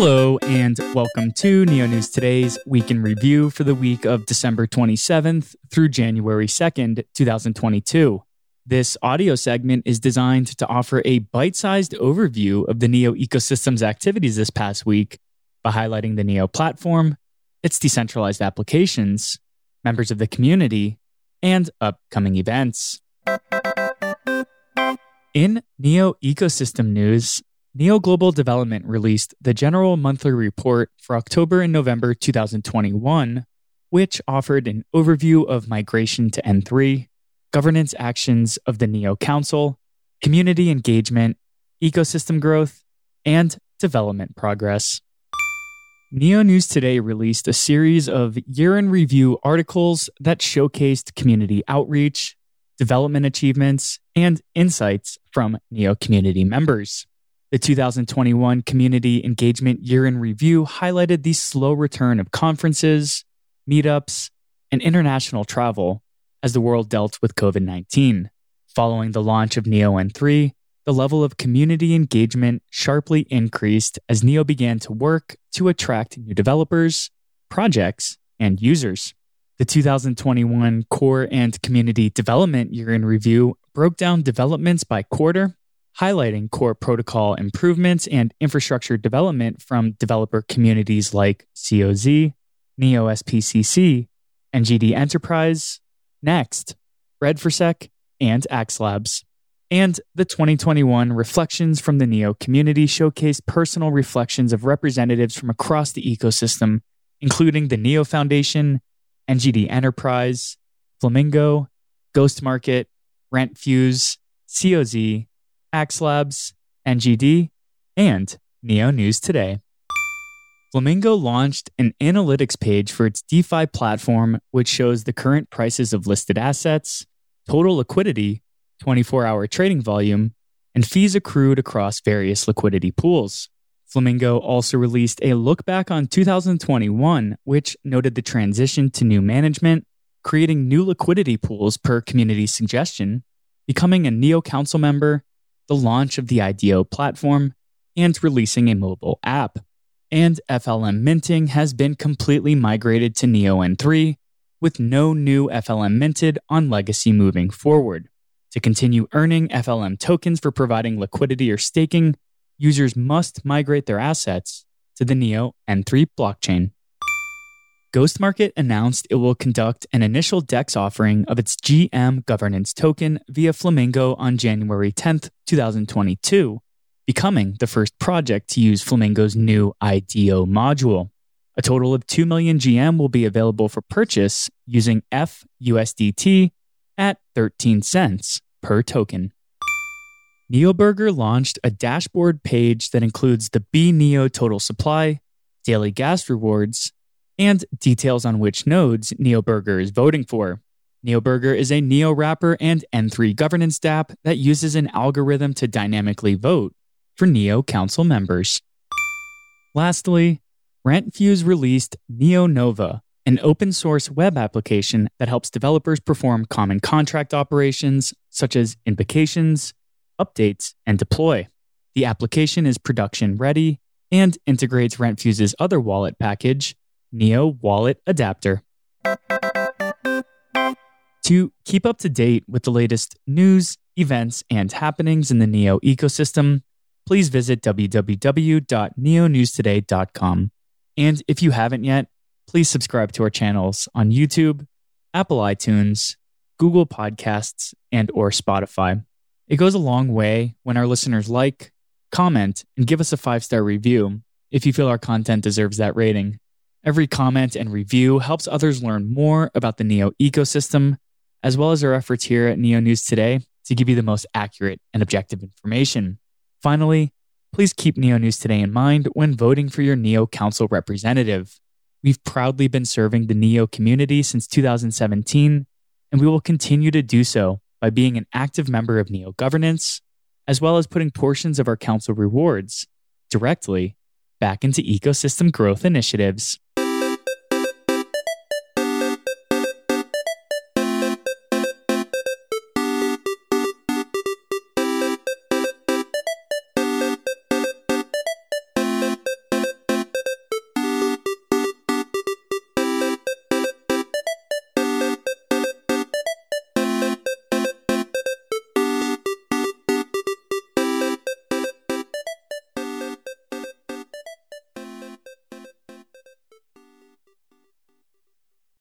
Hello, and welcome to Neo News Today's Week in Review for the week of December 27th through January 2nd, 2022. This audio segment is designed to offer a bite sized overview of the Neo ecosystem's activities this past week by highlighting the Neo platform, its decentralized applications, members of the community, and upcoming events. In Neo ecosystem news, Neo Global Development released the General Monthly Report for October and November 2021, which offered an overview of migration to N3, governance actions of the Neo Council, community engagement, ecosystem growth, and development progress. Neo News Today released a series of year in review articles that showcased community outreach, development achievements, and insights from Neo community members. The 2021 Community Engagement Year in Review highlighted the slow return of conferences, meetups, and international travel as the world dealt with COVID 19. Following the launch of Neo N3, the level of community engagement sharply increased as Neo began to work to attract new developers, projects, and users. The 2021 Core and Community Development Year in Review broke down developments by quarter highlighting core protocol improvements and infrastructure development from developer communities like COZ, Neo SPCC, NGD Enterprise, Next, Red4sec, and AxLabs. And the 2021 Reflections from the Neo community showcase personal reflections of representatives from across the ecosystem, including the Neo Foundation, NGD Enterprise, Flamingo, Ghost Market, Rentfuse, COZ, AxLabs, NGD, and Neo News Today. Flamingo launched an analytics page for its DeFi platform, which shows the current prices of listed assets, total liquidity, 24 hour trading volume, and fees accrued across various liquidity pools. Flamingo also released a look back on 2021, which noted the transition to new management, creating new liquidity pools per community suggestion, becoming a Neo Council member, the launch of the IDO platform, and releasing a mobile app. And FLM minting has been completely migrated to Neo N3, with no new FLM minted on Legacy moving forward. To continue earning FLM tokens for providing liquidity or staking, users must migrate their assets to the Neo N3 blockchain. Ghost Market announced it will conduct an initial DEX offering of its GM governance token via Flamingo on January 10th, 2022, becoming the first project to use Flamingo's new IDO module. A total of 2 million GM will be available for purchase using FUSDT at 13 cents per token. NeoBurger launched a dashboard page that includes the B Neo total supply, daily gas rewards, and details on which nodes NeoBurger is voting for. NeoBurger is a Neo wrapper and N3 governance dApp that uses an algorithm to dynamically vote for Neo Council members. Lastly, Rentfuse released Neo Nova, an open source web application that helps developers perform common contract operations such as invocations, updates, and deploy. The application is production ready and integrates Rentfuse's other wallet package, Neo Wallet Adapter. To keep up to date with the latest news, events, and happenings in the Neo ecosystem, please visit www.neonewstoday.com. And if you haven't yet, please subscribe to our channels on YouTube, Apple iTunes, Google Podcasts, and or Spotify. It goes a long way when our listeners like, comment, and give us a five-star review if you feel our content deserves that rating. Every comment and review helps others learn more about the Neo ecosystem, as well as our efforts here at Neo News Today to give you the most accurate and objective information. Finally, please keep Neo News Today in mind when voting for your Neo Council representative. We've proudly been serving the Neo community since 2017, and we will continue to do so by being an active member of Neo governance, as well as putting portions of our council rewards directly back into ecosystem growth initiatives.